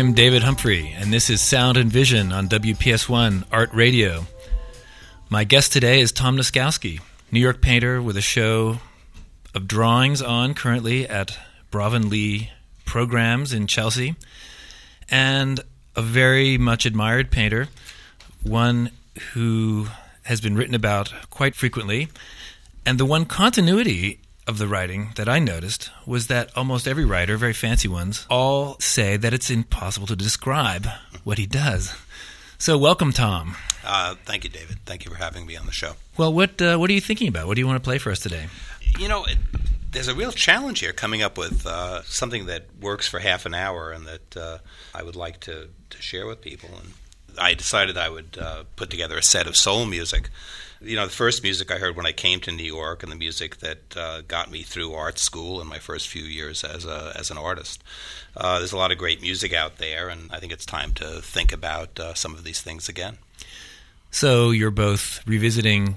I'm David Humphrey, and this is Sound and Vision on WPS1 Art Radio. My guest today is Tom Nozkowski, New York painter with a show of drawings on currently at Bravin Lee Programs in Chelsea, and a very much admired painter, one who has been written about quite frequently. And the one continuity of the writing that I noticed was that almost every writer, very fancy ones, all say that it's impossible to describe what he does. So, welcome, Tom. Uh, thank you, David. Thank you for having me on the show. Well, what uh, what are you thinking about? What do you want to play for us today? You know, it, there's a real challenge here coming up with uh, something that works for half an hour and that uh, I would like to, to share with people. And I decided I would uh, put together a set of soul music you know, the first music I heard when I came to New York, and the music that uh, got me through art school in my first few years as a as an artist. Uh, there's a lot of great music out there, and I think it's time to think about uh, some of these things again. So you're both revisiting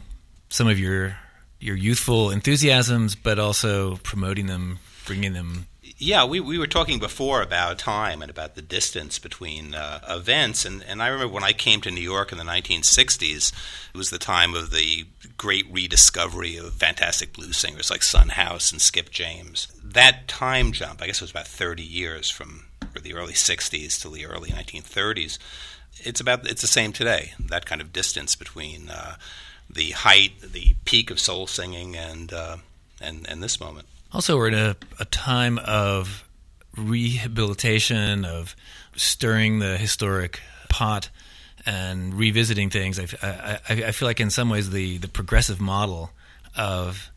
some of your your youthful enthusiasms, but also promoting them, bringing them yeah, we, we were talking before about time and about the distance between uh, events. And, and I remember when I came to New York in the 1960s, it was the time of the great rediscovery of fantastic blues singers like Son House and Skip James. That time jump, I guess it was about 30 years from the early 60s to the early 1930s. It's about it's the same today. That kind of distance between uh, the height, the peak of soul singing, and uh, and and this moment. Also, we're in a, a time of rehabilitation, of stirring the historic pot and revisiting things. I, I, I, feel like in some ways the, the progressive model of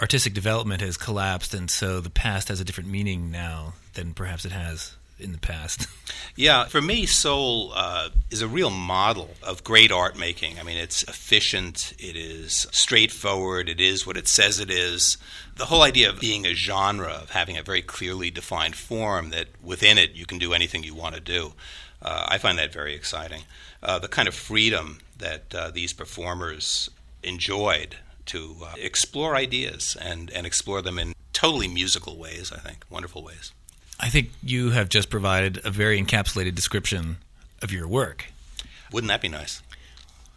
artistic development has collapsed, and so the past has a different meaning now than perhaps it has in the past. Yeah, for me, soul uh, is a real model of great art making. I mean, it's efficient, it is straightforward, it is what it says it is. The whole idea of being a genre, of having a very clearly defined form that within it you can do anything you want to do, uh, I find that very exciting. Uh, the kind of freedom that uh, these performers enjoyed to uh, explore ideas and, and explore them in totally musical ways, I think, wonderful ways. I think you have just provided a very encapsulated description of your work. Wouldn't that be nice?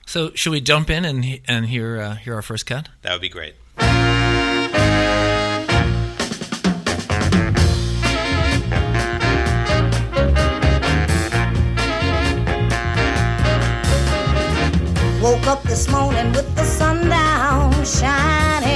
So, should we jump in and and hear uh, hear our first cut? That would be great. Woke up this morning with the sun down, shining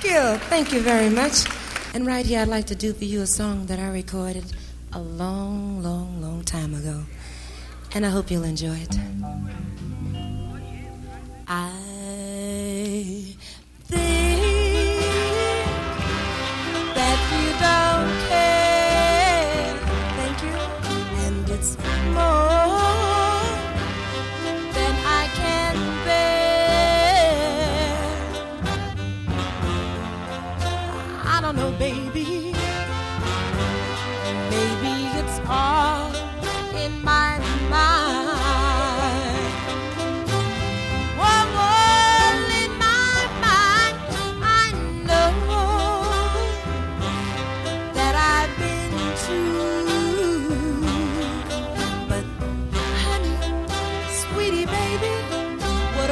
Thank you. Thank you very much. And right here, I'd like to do for you a song that I recorded a long, long, long time ago. And I hope you'll enjoy it. I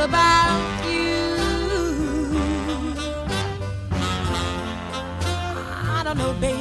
about you? I don't know, baby.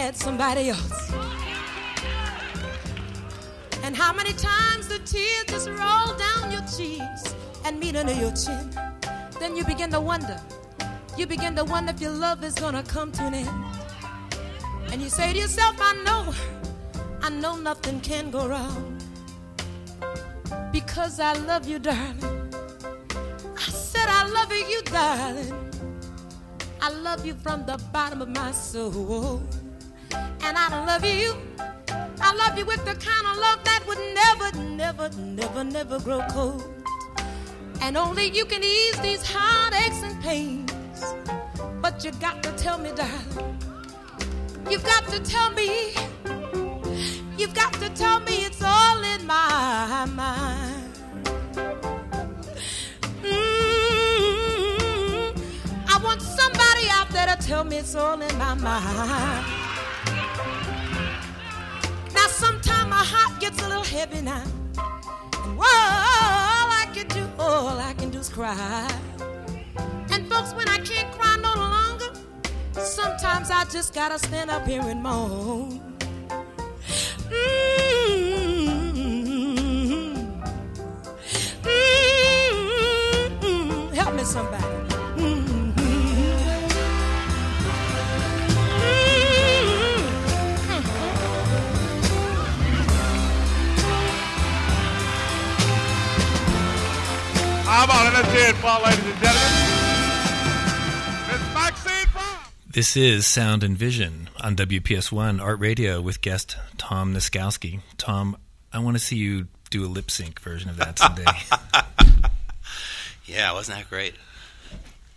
Had somebody else. And how many times the tears just roll down your cheeks and meet under your chin. Then you begin to wonder, you begin to wonder if your love is gonna come to an end. And you say to yourself, I know, I know nothing can go wrong. Because I love you, darling. I said I love you, darling. I love you from the bottom of my soul. And I love you. I love you with the kind of love that would never, never, never, never grow cold. And only you can ease these heartaches and pains. But you got to tell me, darling. You've got to tell me. You've got to tell me it's all in my mind. Mm, I want somebody out there to tell me it's all in my mind. A now. And whoa, all I can do, all I can do is cry. And folks, when I can't cry no longer, Sometimes I just gotta stand up here and moan. Mm-hmm. Mm-hmm. Help me, somebody. How about it? Let's hear it for ladies and gentlemen. Miss Maxine Brown. This is Sound and Vision on WPS1 Art Radio with guest Tom Nozkowski. Tom, I want to see you do a lip sync version of that someday. Yeah, wasn't that great?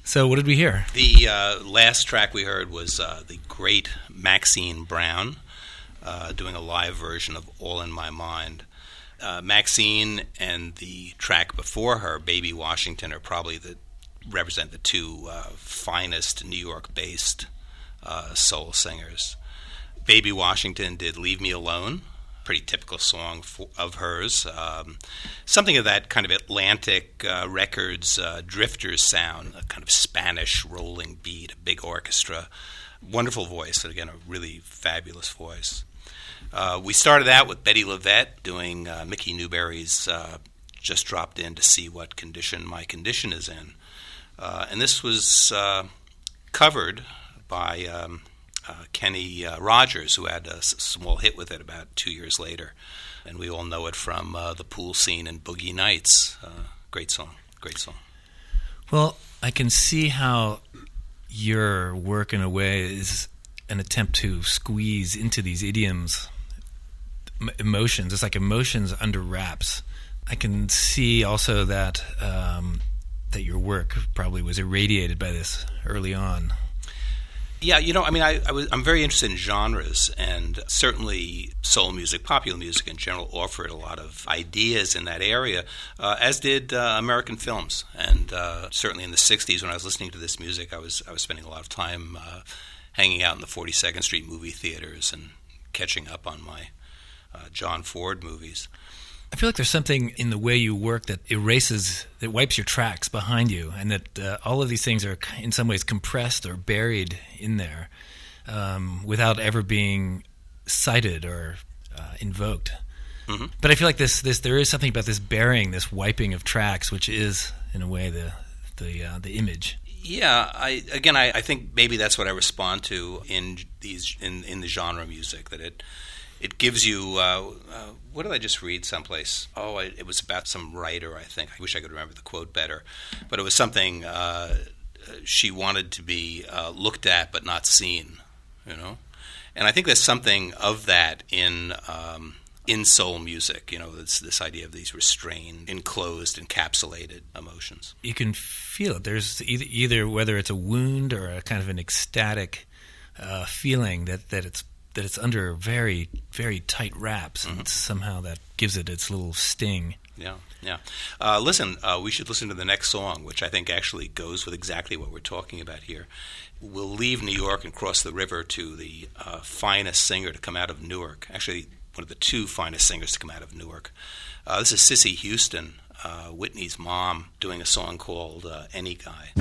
so, what did we hear? The uh, last track we heard was uh, the great Maxine Brown uh, doing a live version of All in My Mind. Uh, Maxine and the track before her, Baby Washington, are probably the represent the two uh, finest New York-based uh, soul singers. Baby Washington did "Leave Me Alone," pretty typical song for, of hers. Um, something of that kind of Atlantic uh, Records uh, Drifters sound, a kind of Spanish rolling beat, a big orchestra. Wonderful voice, and again, a really fabulous voice. Uh, we started out with Bettye LaVette doing uh, Mickey Newbury's uh, "Just Dropped In to See What Condition My Condition Is In," uh, and this was uh, covered by um, uh, Kenny Rogers, who had a small hit with it about two years later, and we all know it from the pool scene in Boogie Nights. Great song, great song. Well, I can see how your work, in a way, is an attempt to squeeze into these idioms emotions. It's like emotions under wraps. I can see also that um, that your work probably was irradiated by this early on. Yeah, you know, I mean, I, I I'm very interested in genres, and certainly soul music, popular music in general, offered a lot of ideas in that area, uh, as did uh, American films. And uh, certainly in the '60s, when I was listening to this music, I was I was spending a lot of time uh, hanging out in the 42nd Street movie theaters and catching up on my uh, John Ford movies. I feel like there's something in the way you work that erases, that wipes your tracks behind you, and that uh, all of these things are in some ways compressed or buried in there um, without ever being cited or uh, invoked. Mhm. But I feel like this, this, there is something about this burying, this wiping of tracks, which is, in a way, the, the, uh, the image. Yeah, I again, I, I think maybe that's what I respond to in these in, in the genre music that it it gives you. Uh, uh, what did I just read someplace? Oh, it, it was about some writer. I think I wish I could remember the quote better, but it was something uh, she wanted to be uh, looked at but not seen. You know, and I think there's something of that in. Um, in soul music, you know, this this idea of these restrained, enclosed, encapsulated emotions. You can feel it. There's either, either whether it's a wound or a kind of an ecstatic uh, feeling that, that it's that it's under very very tight wraps, and somehow that gives it its little sting. Yeah, yeah. Uh, listen, uh, we should listen to the next song, which I think actually goes with exactly what we're talking about here. We'll leave New York and cross the river to the uh, finest singer to come out of Newark. Actually, one of the two finest singers to come out of Newark. Uh, this is Cissy Houston, uh, Whitney's mom, doing a song called uh, Any Guy.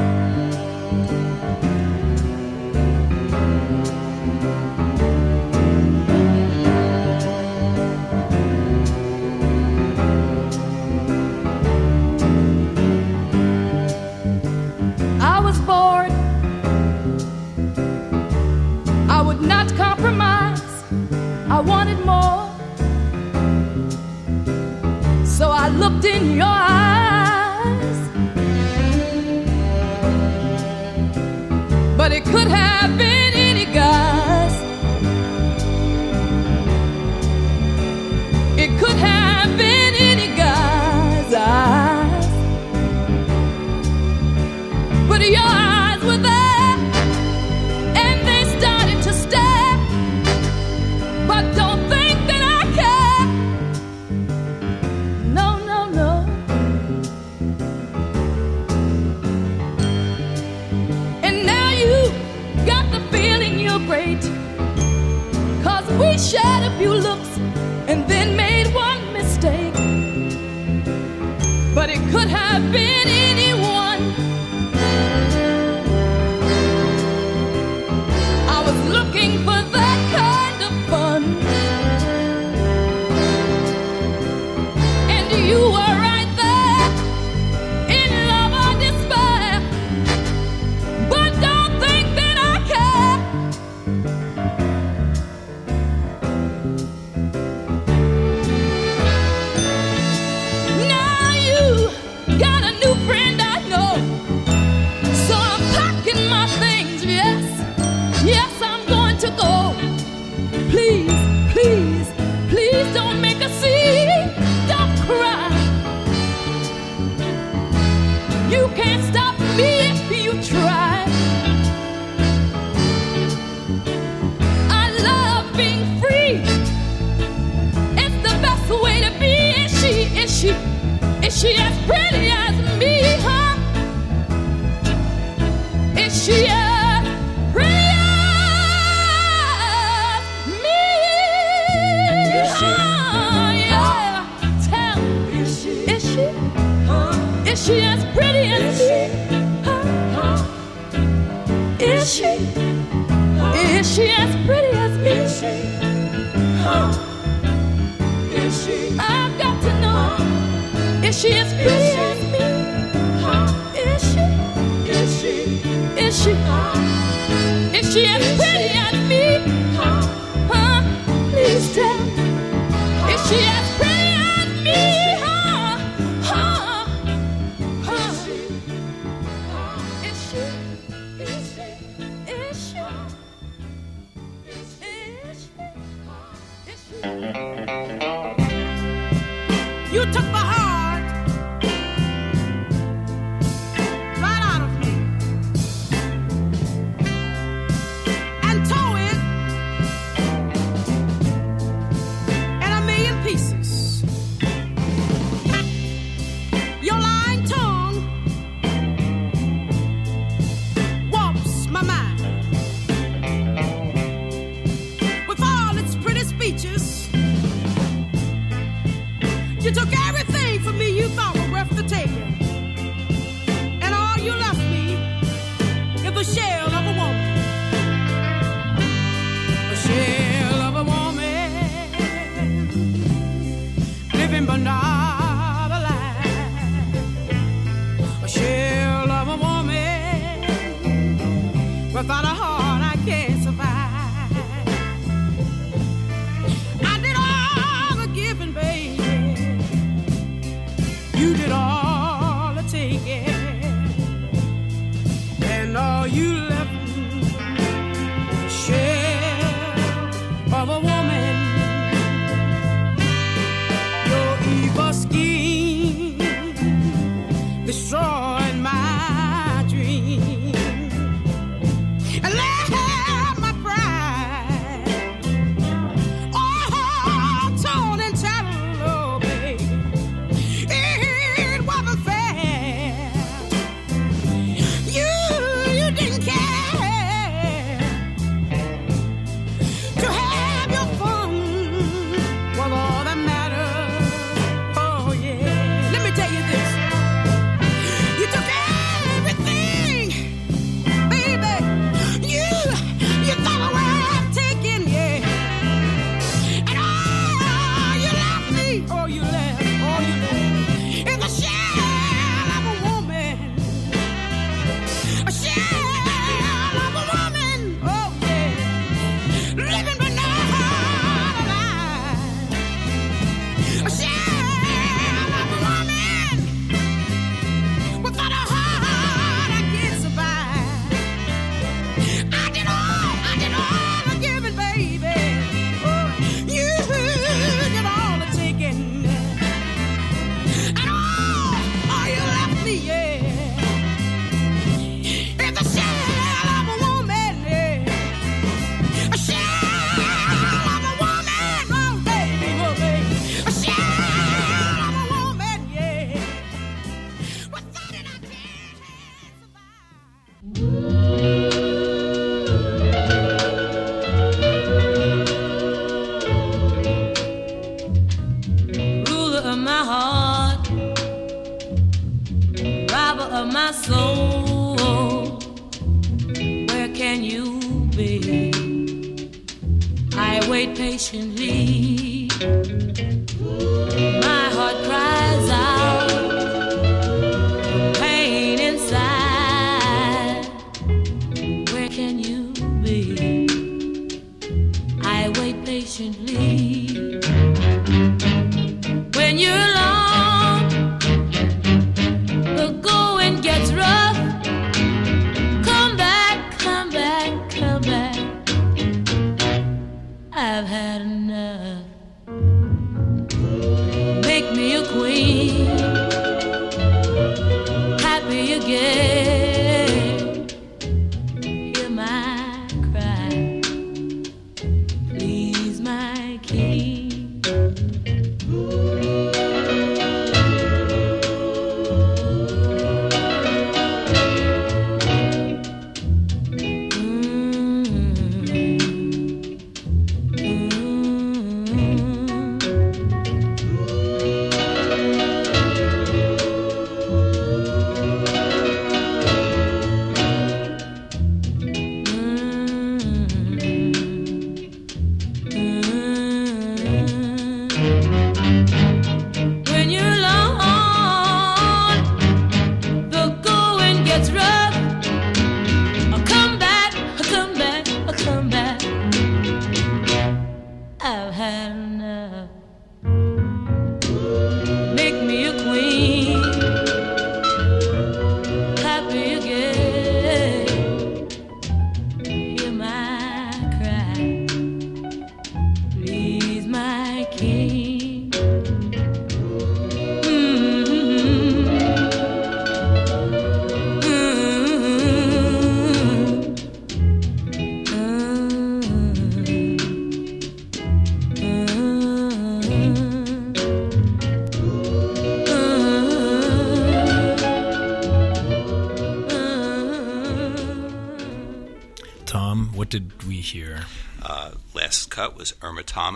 Looked in your eyes.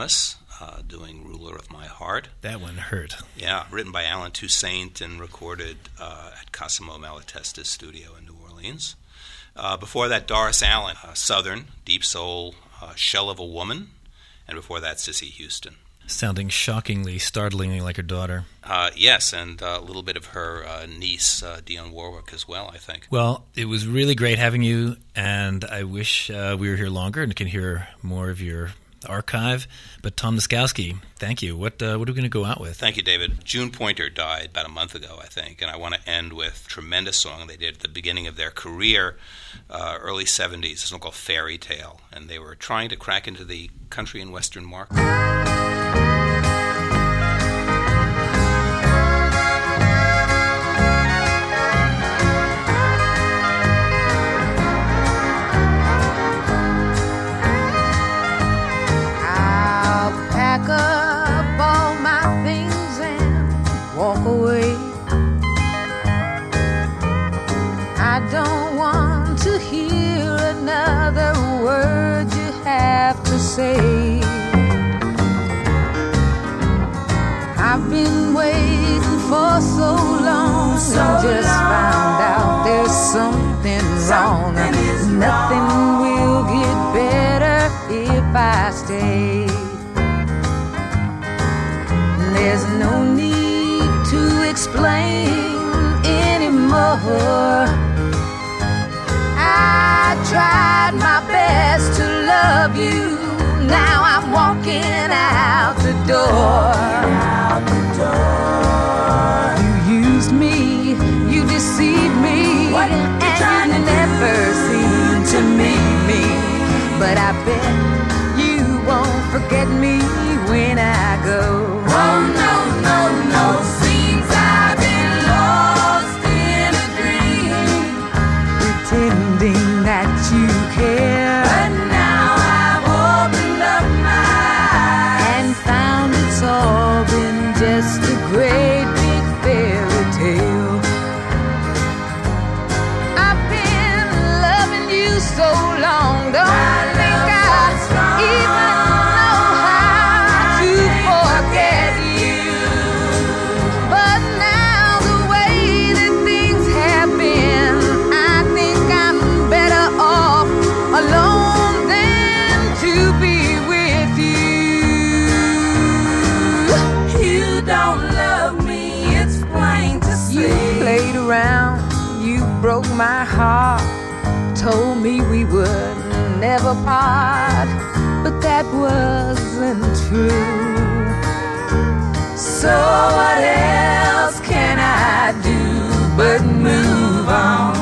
Thomas uh, doing Ruler of My Heart. That one hurt. Yeah, written by Allen Toussaint and recorded uh, at Cosimo Malatesta's studio in New Orleans. Uh, before that, Doris Allen, uh, Southern, Deep Soul, uh, Shell of a Woman. And before that, Cissy Houston. Sounding shockingly, startlingly like her daughter. Uh, yes, and uh, a little bit of her uh, niece, uh, Dionne Warwick, as well, I think. Well, it was really great having you, and I wish uh, we were here longer and can hear more of your archive. But Tom Nozkowski, thank you. What uh, what are we going to go out with? Thank you, David. June Pointer died about a month ago, I think, and I want to end with a tremendous song they did at the beginning of their career, uh, early 70s. This song called Fairy Tale, and they were trying to crack into the country and western market. Say. I've been waiting for so long. I just found out there's something wrong. And nothing will get better if I stay. There's no need to explain anymore. I tried my best to love you. Walking out the door. You used me, you deceived me, and you never seemed to meet me. But I bet you won't forget me told me we would never part, but that wasn't true. So what else can I do but move on?